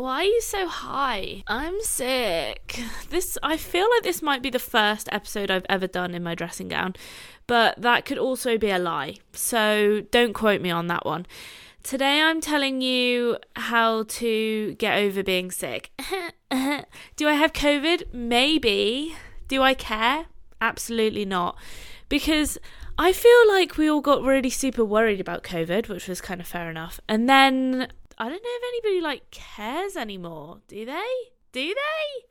Why are you so high? I'm sick. This I feel like this might be the first episode I've ever done in my dressing gown, but that could also be a lie. So don't quote me on that one. Today I'm telling you how to get over being sick. Do I have COVID? Maybe. Do I care? Absolutely not. Because I feel like we all got really super worried about COVID, which was kind of fair enough. And then I don't know if anybody like cares anymore. Do they? Do they?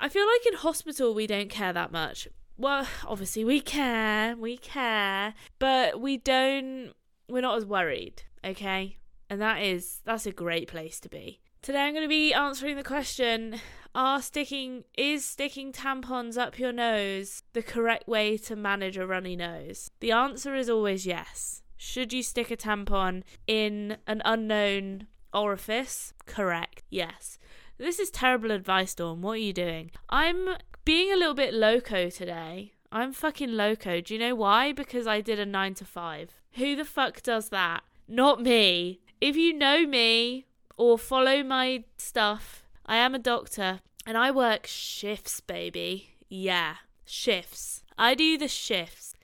I feel like in hospital we don't care that much. Well, obviously we care, we care, but we don't we're not as worried, okay? And that is that's a great place to be. Today I'm going to be answering the question are sticking is sticking tampons up your nose the correct way to manage a runny nose? The answer is always yes. Should you stick a tampon in an unknown orifice? Correct. Yes. This is terrible advice, Dawn. What are you doing? I'm being a little bit loco today. I'm fucking loco. Do you know why? Because I did a 9 to 5. Who the fuck does that? Not me. If you know me or follow my stuff, I am a doctor and I work shifts, baby. Yeah, shifts. I do the shifts.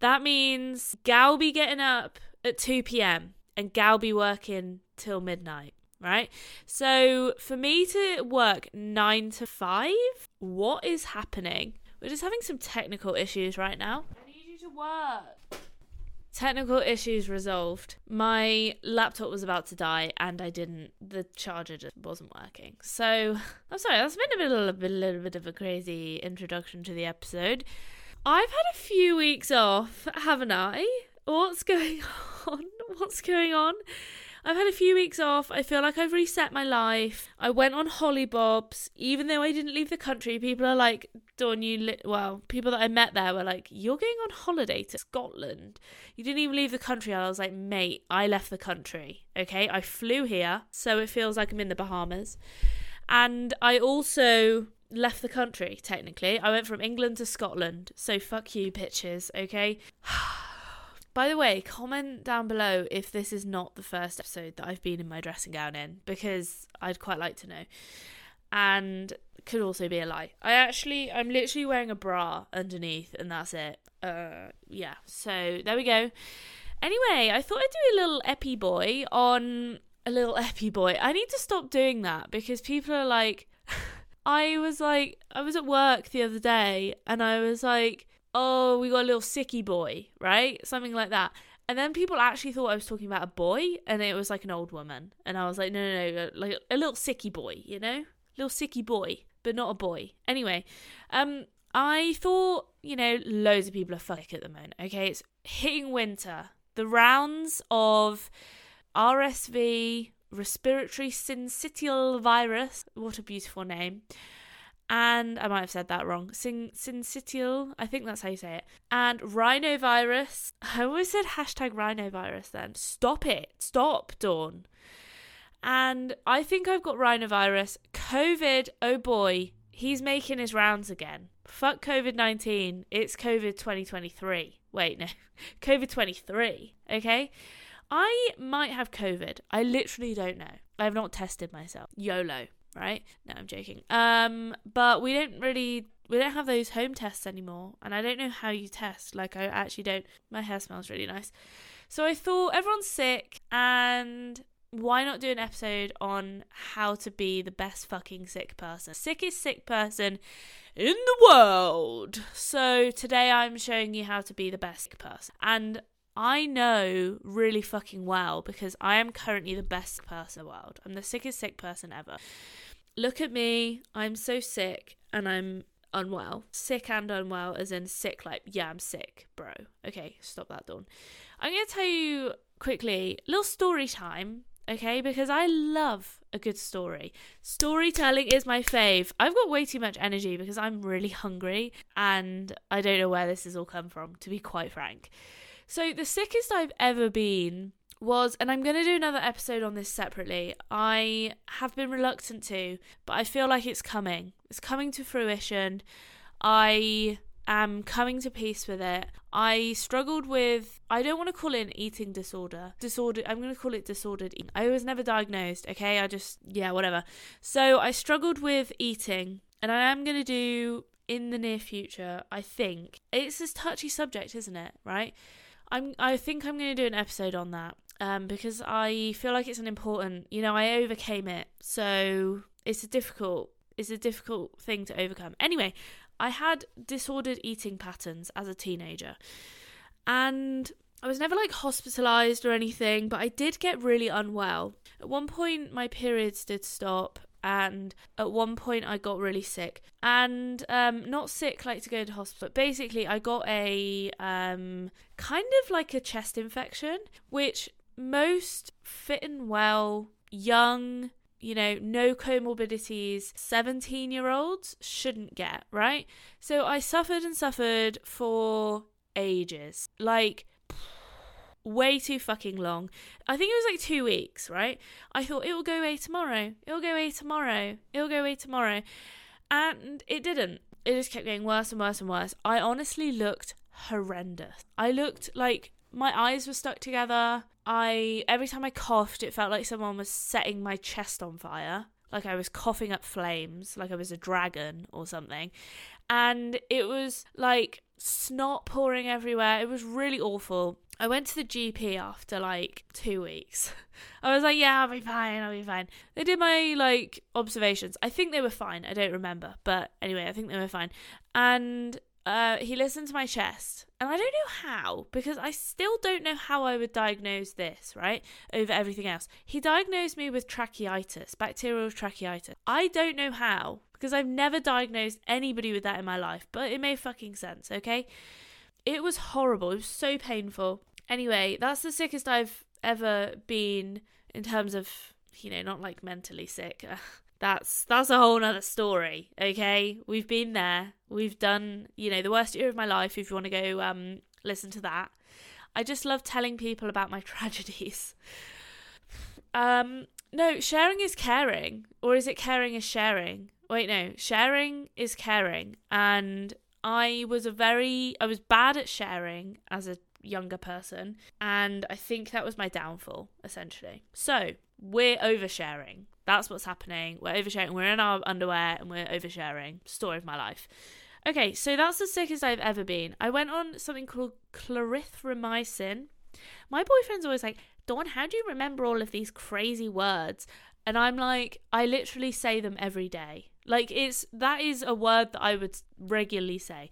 That means Gal be getting up at 2 p.m. and Gal be working till midnight, right? So for me to work 9 to 5, what is happening? We're just having some technical issues right now. I need you to work. Technical issues resolved. My laptop was about to die and I didn't, the charger just wasn't working. So, I'm sorry, that's been a, a, little, a little bit of a crazy introduction to the episode. I've had a few weeks off, haven't I? What's going on? What's going on? I've had a few weeks off. I feel like I've reset my life. I went on hollybobs, even though I didn't leave the country. People are like, Dawn, you li-, well, people that I met there were like, you're going on holiday to Scotland. You didn't even leave the country. And I was like, mate, I left the country. Okay, I flew here, so it feels like I'm in the Bahamas, and I also left the country. Technically, I went from England to Scotland. So fuck you, bitches. Okay. By the way, comment down below if this is not the first episode that I've been in my dressing gown in, because I'd quite like to know. And could also be a lie. I actually, I'm literally wearing a bra underneath, and that's it. Uh, yeah. So there we go. Anyway, I thought I'd do a little epi boy on a little epi boy. I need to stop doing that because people are like, I was like, I was at work the other day, and I was like oh, we got a little sicky boy, right? Something like that. And then people actually thought I was talking about a boy, and it was like an old woman. And I was like, no, no, no, like a little sicky boy, you know, little sicky boy, but not a boy. Anyway, um, I thought, you know, loads of people are fuck at the moment. Okay, it's hitting winter. The rounds of RSV, respiratory syncytial virus. What a beautiful name and I might have said that wrong. Syn- syncytial, I think that's how you say it. And rhinovirus. I always said hashtag rhinovirus then. Stop it. Stop, Dawn. And I think I've got rhinovirus. COVID, oh boy, he's making his rounds again. Fuck COVID 19. It's COVID 2023. Wait, no. COVID 23. Okay? I might have COVID. I literally don't know. I have not tested myself. YOLO right? No, I'm joking. Um, but we don't really we don't have those home tests anymore, and I don't know how you test. Like, I actually don't. My hair smells really nice, so I thought everyone's sick, and why not do an episode on how to be the best fucking sick person, sickest sick person in the world? So today I'm showing you how to be the best sick person, and I know really fucking well because I am currently the best person in the world. I'm the sickest sick person ever look at me, I'm so sick and I'm unwell. Sick and unwell, as in sick, like, yeah, I'm sick, bro. Okay, stop that, Dawn. I'm going to tell you quickly, little story time, okay? Because I love a good story. Storytelling is my fave. I've got way too much energy because I'm really hungry and I don't know where this has all come from, to be quite frank. So, the sickest I've ever been was, and I'm going to do another episode on this separately. I have been reluctant to, but I feel like it's coming. It's coming to fruition. I am coming to peace with it. I struggled with, I don't want to call it an eating disorder. Disorder, I'm going to call it disordered eating. I was never diagnosed, okay? I just, yeah, whatever. So I struggled with eating, and I am going to do in the near future, I think. It's this touchy subject, isn't it? Right? I'm, I think I'm going to do an episode on that um, because I feel like it's an important, you know, I overcame it. So it's a difficult, it's a difficult thing to overcome. Anyway, I had disordered eating patterns as a teenager. And I was never like hospitalized or anything, but I did get really unwell. At one point, my periods did stop, and at one point, I got really sick. And um, not sick like to go to hospital. Basically, I got a um, kind of like a chest infection, which most fit and well, young, you know, no comorbidities, 17 year olds shouldn't get, right? So I suffered and suffered for ages. Like, way too fucking long. I think it was like two weeks, right? I thought it will go away tomorrow. It'll go away tomorrow. It'll go away tomorrow. And it didn't. It just kept getting worse and worse and worse. I honestly looked horrendous. I looked like my eyes were stuck together. I every time I coughed, it felt like someone was setting my chest on fire, like I was coughing up flames, like I was a dragon or something. And it was like snot pouring everywhere. It was really awful. I went to the GP after like two weeks. I was like, yeah, I'll be fine, I'll be fine. They did my like observations. I think they were fine. I don't remember. But anyway, I think they were fine. And uh, he listened to my chest, and I don't know how because I still don't know how I would diagnose this, right? Over everything else. He diagnosed me with tracheitis, bacterial tracheitis. I don't know how because I've never diagnosed anybody with that in my life, but it made fucking sense, okay? It was horrible. It was so painful. Anyway, that's the sickest I've ever been in terms of, you know, not like mentally sick. that's that's a whole nother story okay? We've been there. We've done you know the worst year of my life if you want to go um listen to that. I just love telling people about my tragedies. Um no sharing is caring or is it caring is sharing? Wait no sharing is caring and i was a very i was bad at sharing as a younger person and i think that was my downfall essentially. So we're oversharing that's what's happening. We're oversharing. We're in our underwear and we're oversharing. Story of my life. Okay, so that's the sickest I've ever been. I went on something called clarithromycin. My boyfriend's always like, Dawn, how do you remember all of these crazy words? And I'm like, I literally say them every day. Like it's that is a word that I would regularly say.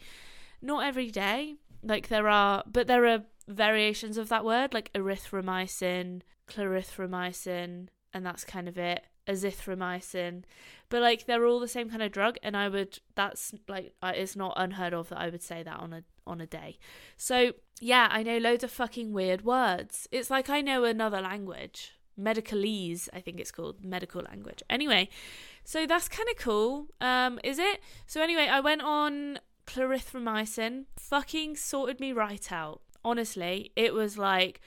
Not every day. Like there are but there are variations of that word, like erythromycin, clarithromycin, and that's kind of it azithromycin but like they're all the same kind of drug and i would that's like it's not unheard of that i would say that on a on a day. So yeah i know loads of fucking weird words. It's like i know another language. Medicalese i think it's called. Medical language. Anyway so that's kind of cool. Um is it? So anyway i went on clarithromycin. Fucking sorted me right out. Honestly it was like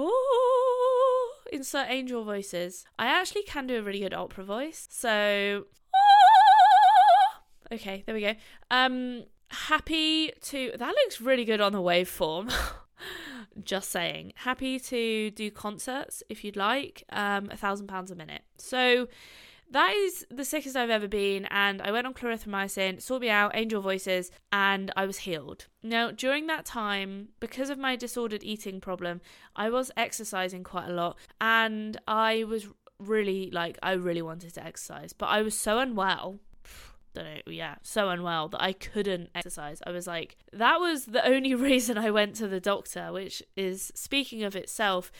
oh, insert angel voices. I actually can do a really good opera voice. So, okay, there we go. Um, happy to. That looks really good on the waveform. Just saying. Happy to do concerts if you'd like. Um, a thousand pounds a minute. So that is the sickest I've ever been, and I went on clarithromycin, sorted me out, angel voices, and I was healed. Now, during that time, because of my disordered eating problem, I was exercising quite a lot, and I was really like, I really wanted to exercise, but I was so unwell. Don't know, yeah, so unwell that I couldn't exercise. I was like, that was the only reason I went to the doctor, which is speaking of itself,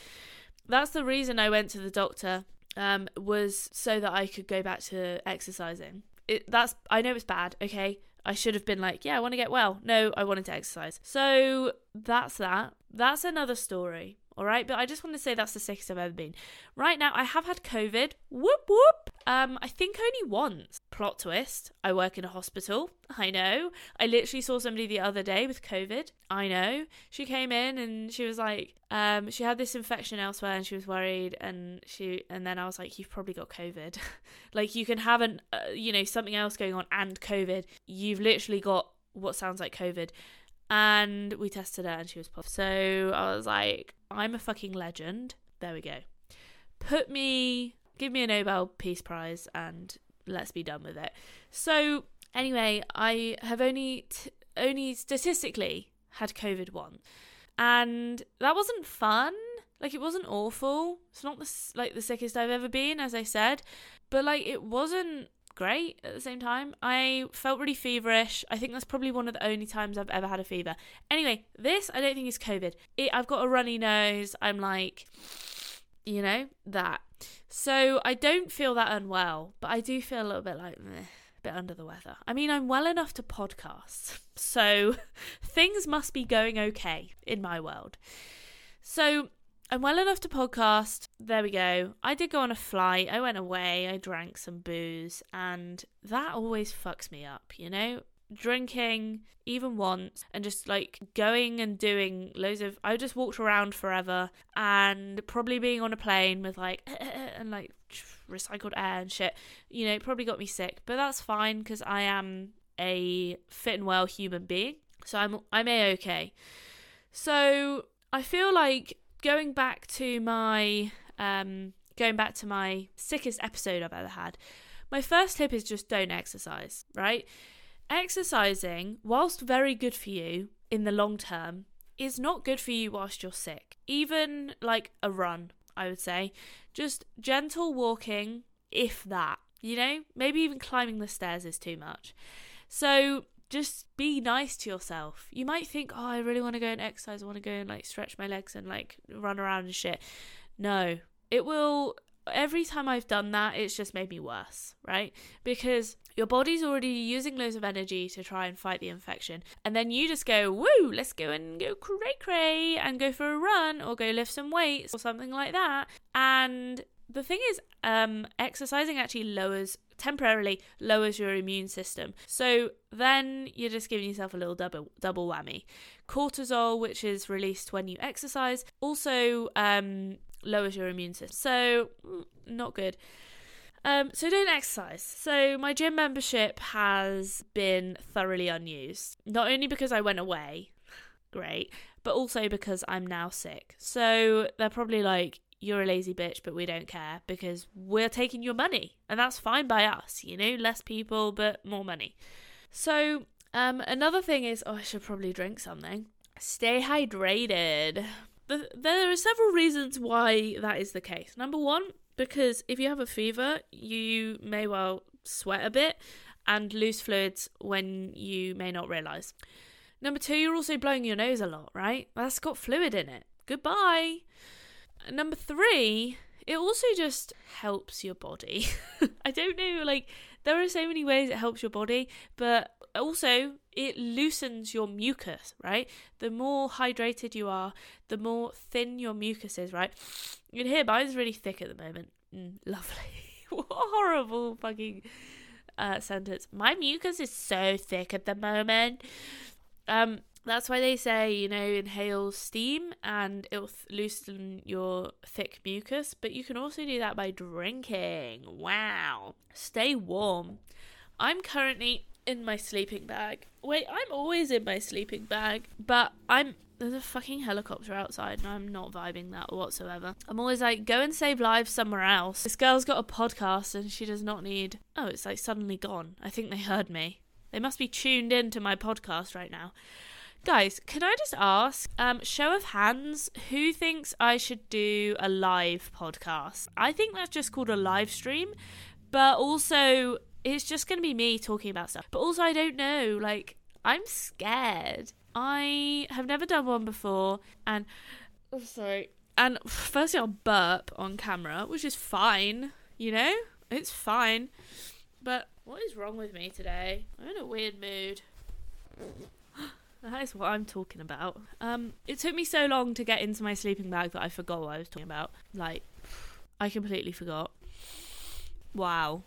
that's the reason I went to the doctor um, was so that I could go back to exercising. It, that's I know it's bad. Okay, I should have been like, yeah, I want to get well. No, I wanted to exercise. So that's that. That's another story. All right, but I just want to say that's the sickest I've ever been. Right now, I have had COVID. Whoop whoop. Um, I think only once. Plot twist. I work in a hospital. I know. I literally saw somebody the other day with COVID. I know. She came in and she was like, um, she had this infection elsewhere and she was worried and she and then I was like, you've probably got COVID. like you can have an, uh, you know, something else going on and COVID. You've literally got what sounds like COVID. And we tested her and she was positive. So I was like, I'm a fucking legend. There we go. Put me, give me a Nobel Peace Prize and let's be done with it. So anyway, I have only, t- only statistically had COVID once. And that wasn't fun. Like it wasn't awful. It's not the like the sickest I've ever been, as I said, but like it wasn't great at the same time. I felt really feverish. I think that's probably one of the only times I've ever had a fever. Anyway, this I don't think is COVID. It, I've got a runny nose. I'm like, you know, that. So I don't feel that unwell, but I do feel a little bit like meh, a bit under the weather. I mean, I'm well enough to podcast, so things must be going okay in my world. So I'm well enough to podcast. There we go. I did go on a flight. I went away. I drank some booze, and that always fucks me up, you know? Drinking even once and just like going and doing loads of. I just walked around forever and probably being on a plane with like, and like recycled air and shit, you know, probably got me sick, but that's fine because I am a fit and well human being. So I'm, I'm a okay. So I feel like going back to my um, going back to my sickest episode I've ever had, my first tip is just don't exercise, right? Exercising, whilst very good for you in the long term, is not good for you whilst you're sick. Even like a run, I would say. Just gentle walking, if that. You know, maybe even climbing the stairs is too much. So just be nice to yourself. You might think, oh, I really want to go and exercise. I want to go and like stretch my legs and like run around and shit. No, it will. Every time I've done that, it's just made me worse, right? Because your body's already using loads of energy to try and fight the infection. And then you just go, woo, let's go and go cray cray and go for a run or go lift some weights or something like that. And the thing is, um, exercising actually lowers temporarily lowers your immune system. So then you're just giving yourself a little double double whammy. Cortisol, which is released when you exercise, also um, lowers your immune system. So mm, not good. Um, so don't exercise. So my gym membership has been thoroughly unused. Not only because I went away, great, but also because I'm now sick. So they're probably like, you're a lazy bitch, but we don't care because we're taking your money. And that's fine by us, you know, less people, but more money. So, um, another thing is, oh, I should probably drink something. Stay hydrated. The, there are several reasons why that is the case. Number one, because if you have a fever, you may well sweat a bit and lose fluids when you may not realize. Number two, you're also blowing your nose a lot, right? That's got fluid in it. Goodbye. Number three, it also just helps your body. I don't know, like, there are so many ways it helps your body, but also it loosens your mucus, right? The more hydrated you are, the more thin your mucus is, right? You can hear mine's really thick at the moment. Mm, lovely. what a horrible fucking uh, sentence. My mucus is so thick at the moment. Um, that's why they say, you know, inhale steam and it'll th- loosen your thick mucus, but you can also do that by drinking. Wow. Stay warm. I'm currently in my sleeping bag. Wait, I'm always in my sleeping bag, but I'm there's a fucking helicopter outside and I'm not vibing that whatsoever. I'm always like, go and save lives somewhere else. This girl's got a podcast and she does not need. Oh, it's like suddenly gone. I think they heard me. They must be tuned in to my podcast right now. Guys, can I just ask, um, show of hands, who thinks I should do a live podcast? I think that's just called a live stream, but also it's just going to be me talking about stuff. But also, I don't know, like, I'm scared. I have never done one before, and oh, sorry. And firstly, I'll burp on camera, which is fine, you know? It's fine. But what is wrong with me today? I'm in a weird mood. That is what I'm talking about. Um, it took me so long to get into my sleeping bag that I forgot what I was talking about. Like, I completely forgot. Wow.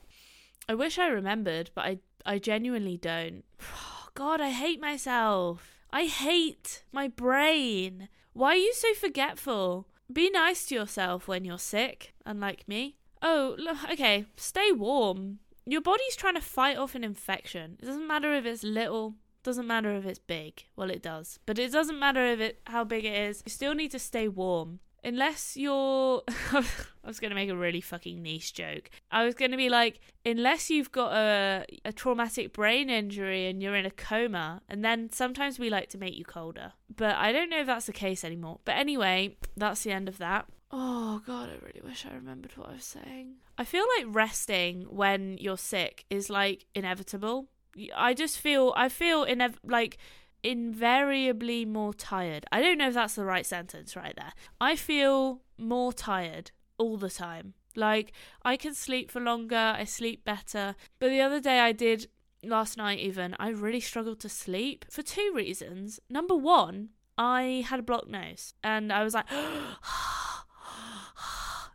I wish I remembered, but I I genuinely don't. God, I hate myself. I hate my brain. Why are you so forgetful? Be nice to yourself when you're sick, unlike me. Oh, okay, stay warm. Your body's trying to fight off an infection. It doesn't matter if it's little, Doesn't matter if it's big. Well, it does, but it doesn't matter if it how big it is. You still need to stay warm unless you're I was going to make a really fucking niche joke. I was going to be like unless you've got a a traumatic brain injury and you're in a coma and then sometimes we like to make you colder. But I don't know if that's the case anymore. But anyway, that's the end of that. Oh god, I really wish I remembered what I was saying. I feel like resting when you're sick is like inevitable. I just feel I feel inev- like invariably more tired. I don't know if that's the right sentence right there. I feel more tired all the time. Like, I can sleep for longer, I sleep better. But the other day I did, last night even, I really struggled to sleep for two reasons. Number one, I had a blocked nose and I was like,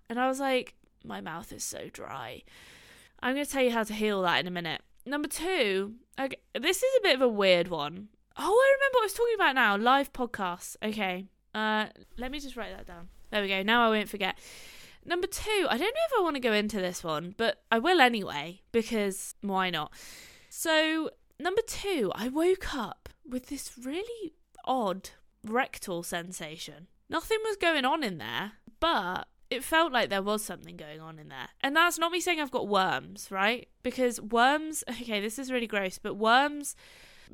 and I was like, my mouth is so dry. I'm going to tell you how to heal that in a minute. Number two, okay, this is a bit of a weird one. Oh, I remember what I was talking about now. Live podcasts. Okay. Uh, let me just write that down. There we go. Now I won't forget. Number two, I don't know if I want to go into this one, but I will anyway, because why not? So, number two, I woke up with this really odd rectal sensation. Nothing was going on in there, but it felt like there was something going on in there. And that's not me saying I've got worms, right? Because worms, okay, this is really gross, but worms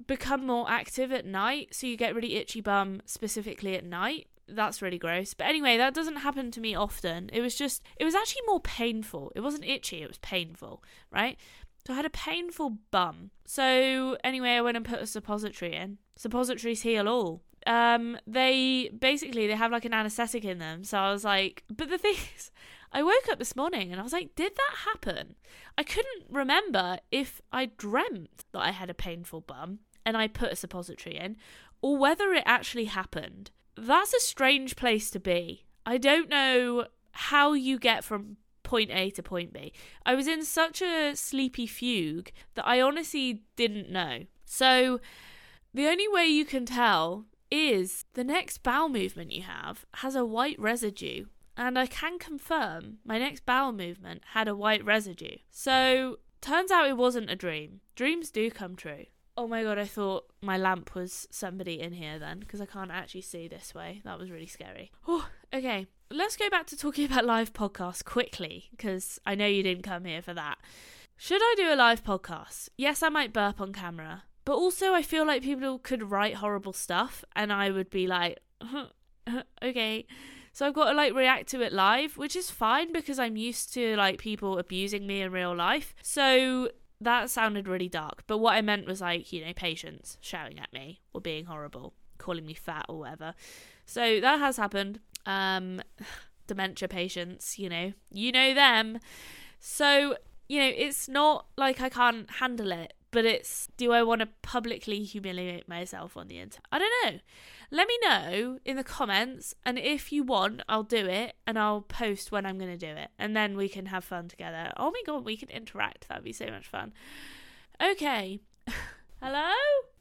become more active at night, so you get really itchy bum specifically at night. That's really gross. But anyway, that doesn't happen to me often. It was just, it was actually more painful. It wasn't itchy, it was painful, right? So I had a painful bum. So anyway, I went and put a suppository in. Suppositories heal all. Um, they basically they have like an anesthetic in them. So I was like, but the thing is, I woke up this morning and I was like, did that happen? I couldn't remember if I dreamt that I had a painful bum and I put a suppository in, or whether it actually happened. That's a strange place to be. I don't know how you get from point A to point B. I was in such a sleepy fugue that I honestly didn't know. So, the only way you can tell is the next bowel movement you have has a white residue and I can confirm my next bowel movement had a white residue. So, turns out it wasn't a dream. Dreams do come true. Oh my god, I thought my lamp was somebody in here then, because I can't actually see this way. That was really scary. Oh, okay. Let's go back to talking about live podcasts quickly, because I know you didn't come here for that. Should I do a live podcast? Yes, I might burp on camera, but also I feel like people could write horrible stuff, and I would be like, okay. So I've got to like react to it live, which is fine because I'm used to like people abusing me in real life. So that sounded really dark. But what I meant was like, you know, patients shouting at me or being horrible, calling me fat or whatever. So that has happened. Um dementia patients, you know. You know them. So, you know, it's not like I can't handle it, but it's do I want to publicly humiliate myself on the internet? I don't know. Let me know in the comments, and if you want, I'll do it and I'll post when I'm going to do it, and then we can have fun together. Oh my god, we can interact. That'd be so much fun. Okay. Hello?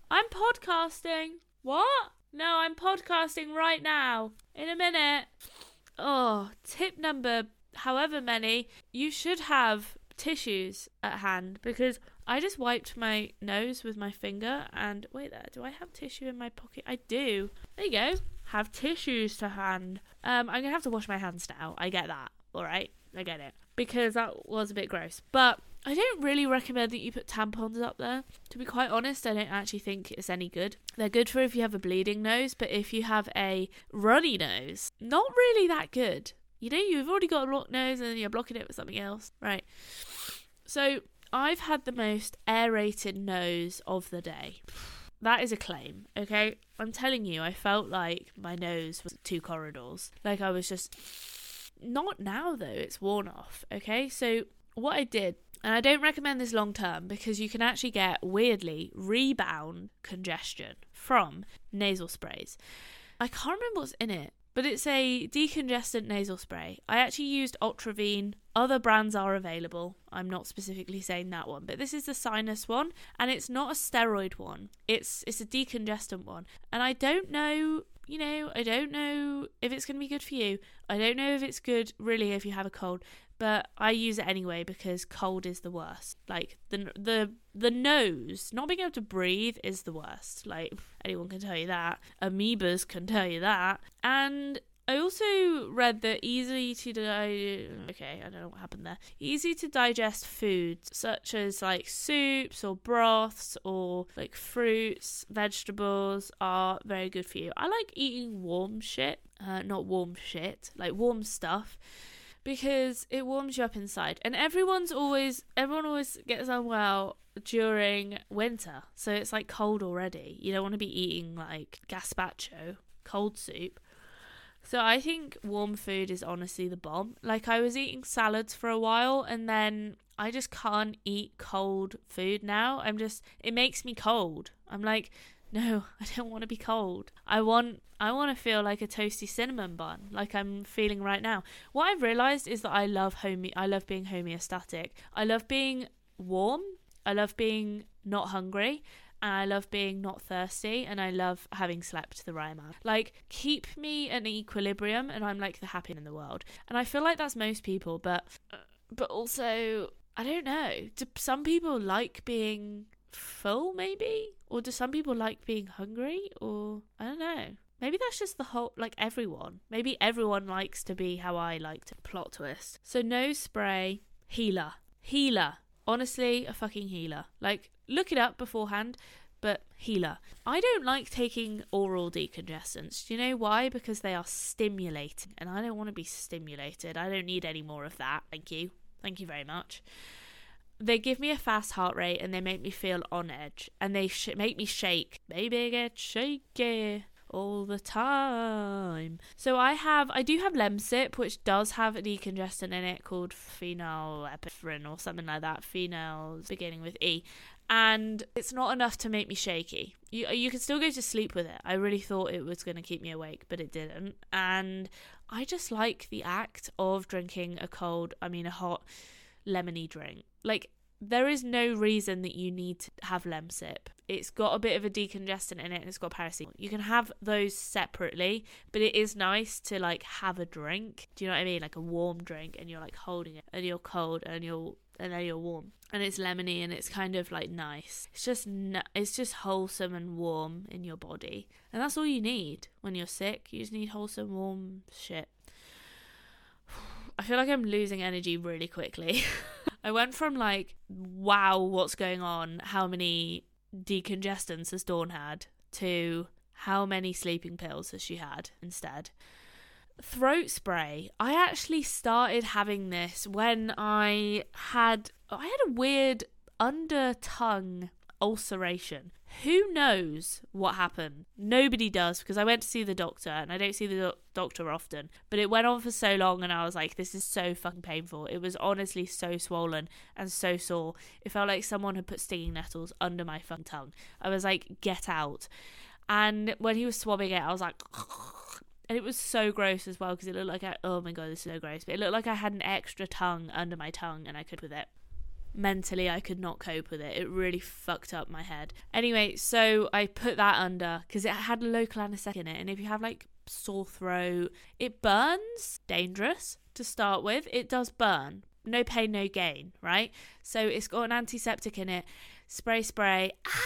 I'm podcasting. What? No, I'm podcasting right now. In a minute. Oh, tip number however many, you should have tissues at hand because I just wiped my nose with my finger and wait there, do I have tissue in my pocket? I do. There you go. Have tissues to hand. Um, I'm gonna have to wash my hands now. I get that. Alright. I get it. Because that was a bit gross. But I don't really recommend that you put tampons up there. To be quite honest, I don't actually think it's any good. They're good for if you have a bleeding nose, but if you have a runny nose, not really that good. You know, you've already got a blocked nose and you're blocking it with something else. Right. So I've had the most aerated nose of the day. That is a claim, okay? I'm telling you, I felt like my nose was two corridors. Like I was just. Not now, though, it's worn off, okay? So, what I did, and I don't recommend this long term because you can actually get weirdly rebound congestion from nasal sprays. I can't remember what's in it, but it's a decongestant nasal spray. I actually used Otrivine. Other brands are available. I'm not specifically saying that one, but this is the sinus one, and it's not a steroid one. It's it's a decongestant one, and I don't know. You know, I don't know if it's going to be good for you. I don't know if it's good really if you have a cold, but I use it anyway because cold is the worst. Like the the the nose, not being able to breathe is the worst. Like anyone can tell you that. Amoebas can tell you that. And I also read that easy to di- okay, I don't know what happened there. Easy to digest foods such as like soups or broths or like fruits, vegetables are very good for you. I like eating warm shit, uh, not warm shit, like warm stuff because it warms you up inside. And everyone's always everyone always gets unwell during winter. So it's like cold already. You don't want to be eating like gazpacho, cold soup so I think warm food is honestly the bomb. Like I was eating salads for a while and then I just can't eat cold food now. I'm just it makes me cold. I'm like no, I don't want to be cold. I want I want to feel like a toasty cinnamon bun, like I'm feeling right now. What I've realized is that I love home I love being homeostatic. I love being warm. I love being not hungry and I love being not thirsty and I love having slept the right amount. Like, keep me in equilibrium and I'm like the happy in the world. And I feel like that's most people, but uh, but also I don't know. Do some people like being full maybe? Or do some people like being hungry? Or I don't know. Maybe that's just the whole, like everyone. Maybe everyone likes to be how I like to plot twist. So, no spray, healer. Healer. Honestly, a fucking healer. Like, look it up beforehand, but healer. I don't like taking oral decongestants. Do you know why? Because they are stimulating, and I don't want to be stimulated. I don't need any more of that. Thank you. Thank you very much. They give me a fast heart rate and they make me feel on edge and they sh- make me shake. Baby, get shaky all the time. So I have, I do have Lemsip, which does have a decongestant in it called phenylephrine or something like that. Phenols beginning with E, and it's not enough to make me shaky. You you can still go to sleep with it. I really thought it was going to keep me awake, but it didn't. And I just like the act of drinking a cold, I mean a hot lemony drink. Like there is no reason that you need to have Lemsip. It's got a bit of a decongestant in it and it's got paracetamol. You can have those separately, but it is nice to like have a drink. Do you know what I mean? Like a warm drink and you're like holding it and you're cold and you're and then you're warm and it's lemony and it's kind of like nice. It's just it's just wholesome and warm in your body. And that's all you need when you're sick. You just need wholesome warm shit. I feel like I'm losing energy really quickly. I went from like, wow, what's going on? How many decongestants has Dawn had? To how many sleeping pills has she had instead? Throat spray. I actually started having this when I had I had a weird under tongue ulceration. Who knows what happened? Nobody does because I went to see the doctor and I don't see the do- doctor often. But it went on for so long and I was like, this is so fucking painful. It was honestly so swollen and so sore. It felt like someone had put stinging nettles under my fucking tongue. I was like, get out. And when he was swabbing it, I was like, and it was so gross as well because it looked like I, oh my god, this is so gross. But it looked like I had an extra tongue under my tongue and I could with it mentally I could not cope with it. It really fucked up my head. Anyway, so I put that under because it had local anesthetic in it. And if you have like sore throat, it burns. Dangerous to start with. It does burn. No pain, no gain, right? So it's got an antiseptic in it. Spray, spray. Ah!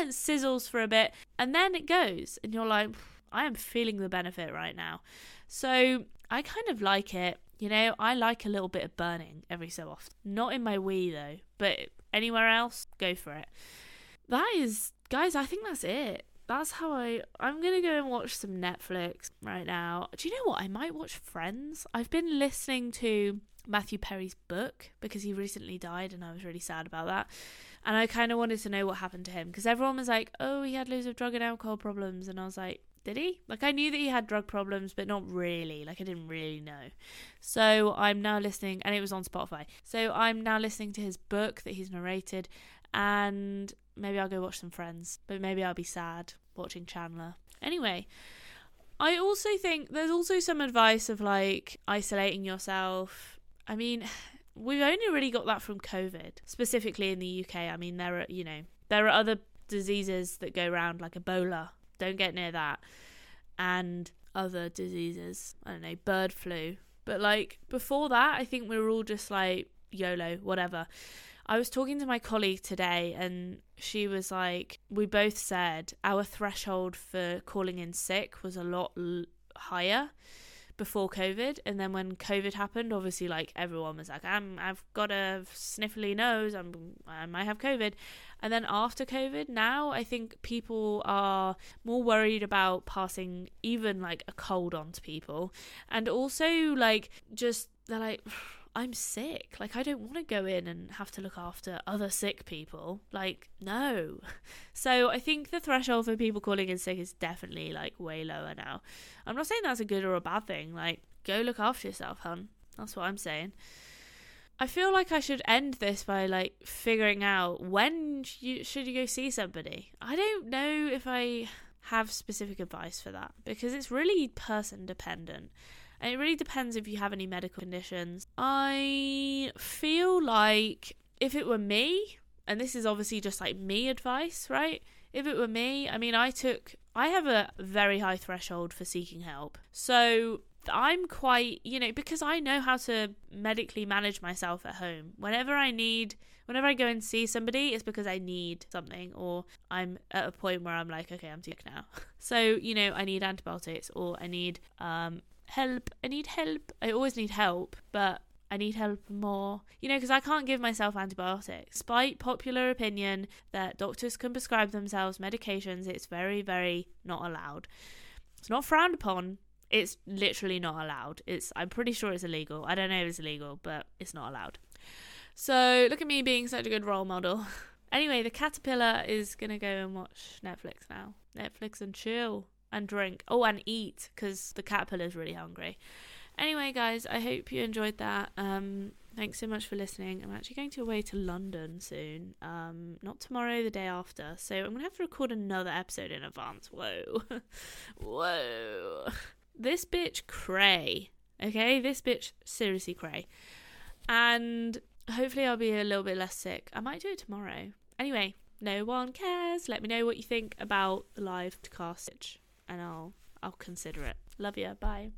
It sizzles for a bit. And then it goes. And you're like, I am feeling the benefit right now. So I kind of like it. You know, I like a little bit of burning every so often. Not in my wee though, but anywhere else, go for it. That is, guys, I think that's it. That's how I. I'm gonna go and watch some Netflix right now. Do you know what? I might watch Friends. I've been listening to Matthew Perry's book because he recently died and I was really sad about that. And I kind of wanted to know what happened to him because everyone was like, oh, he had loads of drug and alcohol problems. And I was like, did he? Like, I knew that he had drug problems, but not really. Like, I didn't really know. So, I'm now listening, and it was on Spotify. So, I'm now listening to his book that he's narrated, and maybe I'll go watch some Friends, but maybe I'll be sad watching Chandler. Anyway, I also think there's also some advice of like isolating yourself. I mean, we've only really got that from COVID, specifically in the UK. I mean, there are, you know, there are other diseases that go around like Ebola don't get near that. And other diseases. I don't know, bird flu. But like before that, I think we were all just like YOLO, whatever. I was talking to my colleague today, and she was like, we both said our threshold for calling in sick was a lot l- higher before COVID, and then when COVID happened, obviously, like everyone was like, "I'm, I've got a sniffly nose. I'm, I might have COVID," and then after COVID, now I think people are more worried about passing even like a cold on to people, and also like just they're like. I'm sick. Like, I don't want to go in and have to look after other sick people. Like, no. So, I think the threshold for people calling in sick is definitely like way lower now. I'm not saying that's a good or a bad thing. Like, go look after yourself, hun. That's what I'm saying. I feel like I should end this by like figuring out when you should you go see somebody. I don't know if I have specific advice for that because it's really person dependent. And it really depends if you have any medical conditions. I feel like if it were me, and this is obviously just like me advice, right? If it were me, I mean, I took, I have a very high threshold for seeking help. So I'm quite, you know, because I know how to medically manage myself at home. Whenever I need, whenever I go and see somebody, it's because I need something or I'm at a point where I'm like, okay, I'm sick now. So, you know, I need antibiotics or I need um, help. I need help. I always need help, but I need help more. You know, because I can't give myself antibiotics. Despite popular opinion that doctors can prescribe themselves medications, it's very, very not allowed. It's not frowned upon. It's literally not allowed. It's I'm pretty sure it's illegal. I don't know if it's illegal, but it's not allowed. So look at me being such a good role model. anyway, the caterpillar is gonna go and watch Netflix now. Netflix and chill and drink. Oh, and eat because the caterpillar is really hungry. Anyway, guys, I hope you enjoyed that. Um, thanks so much for listening. I'm actually going to away to London soon. Um, not tomorrow, the day after. So I'm gonna have to record another episode in advance. Whoa, whoa. This bitch cray. Okay, this bitch seriously cray. And hopefully I'll be a little bit less sick. I might do it tomorrow. Anyway, no one cares. Let me know what you think about the live to cast and I'll I'll consider it. Love you. Bye.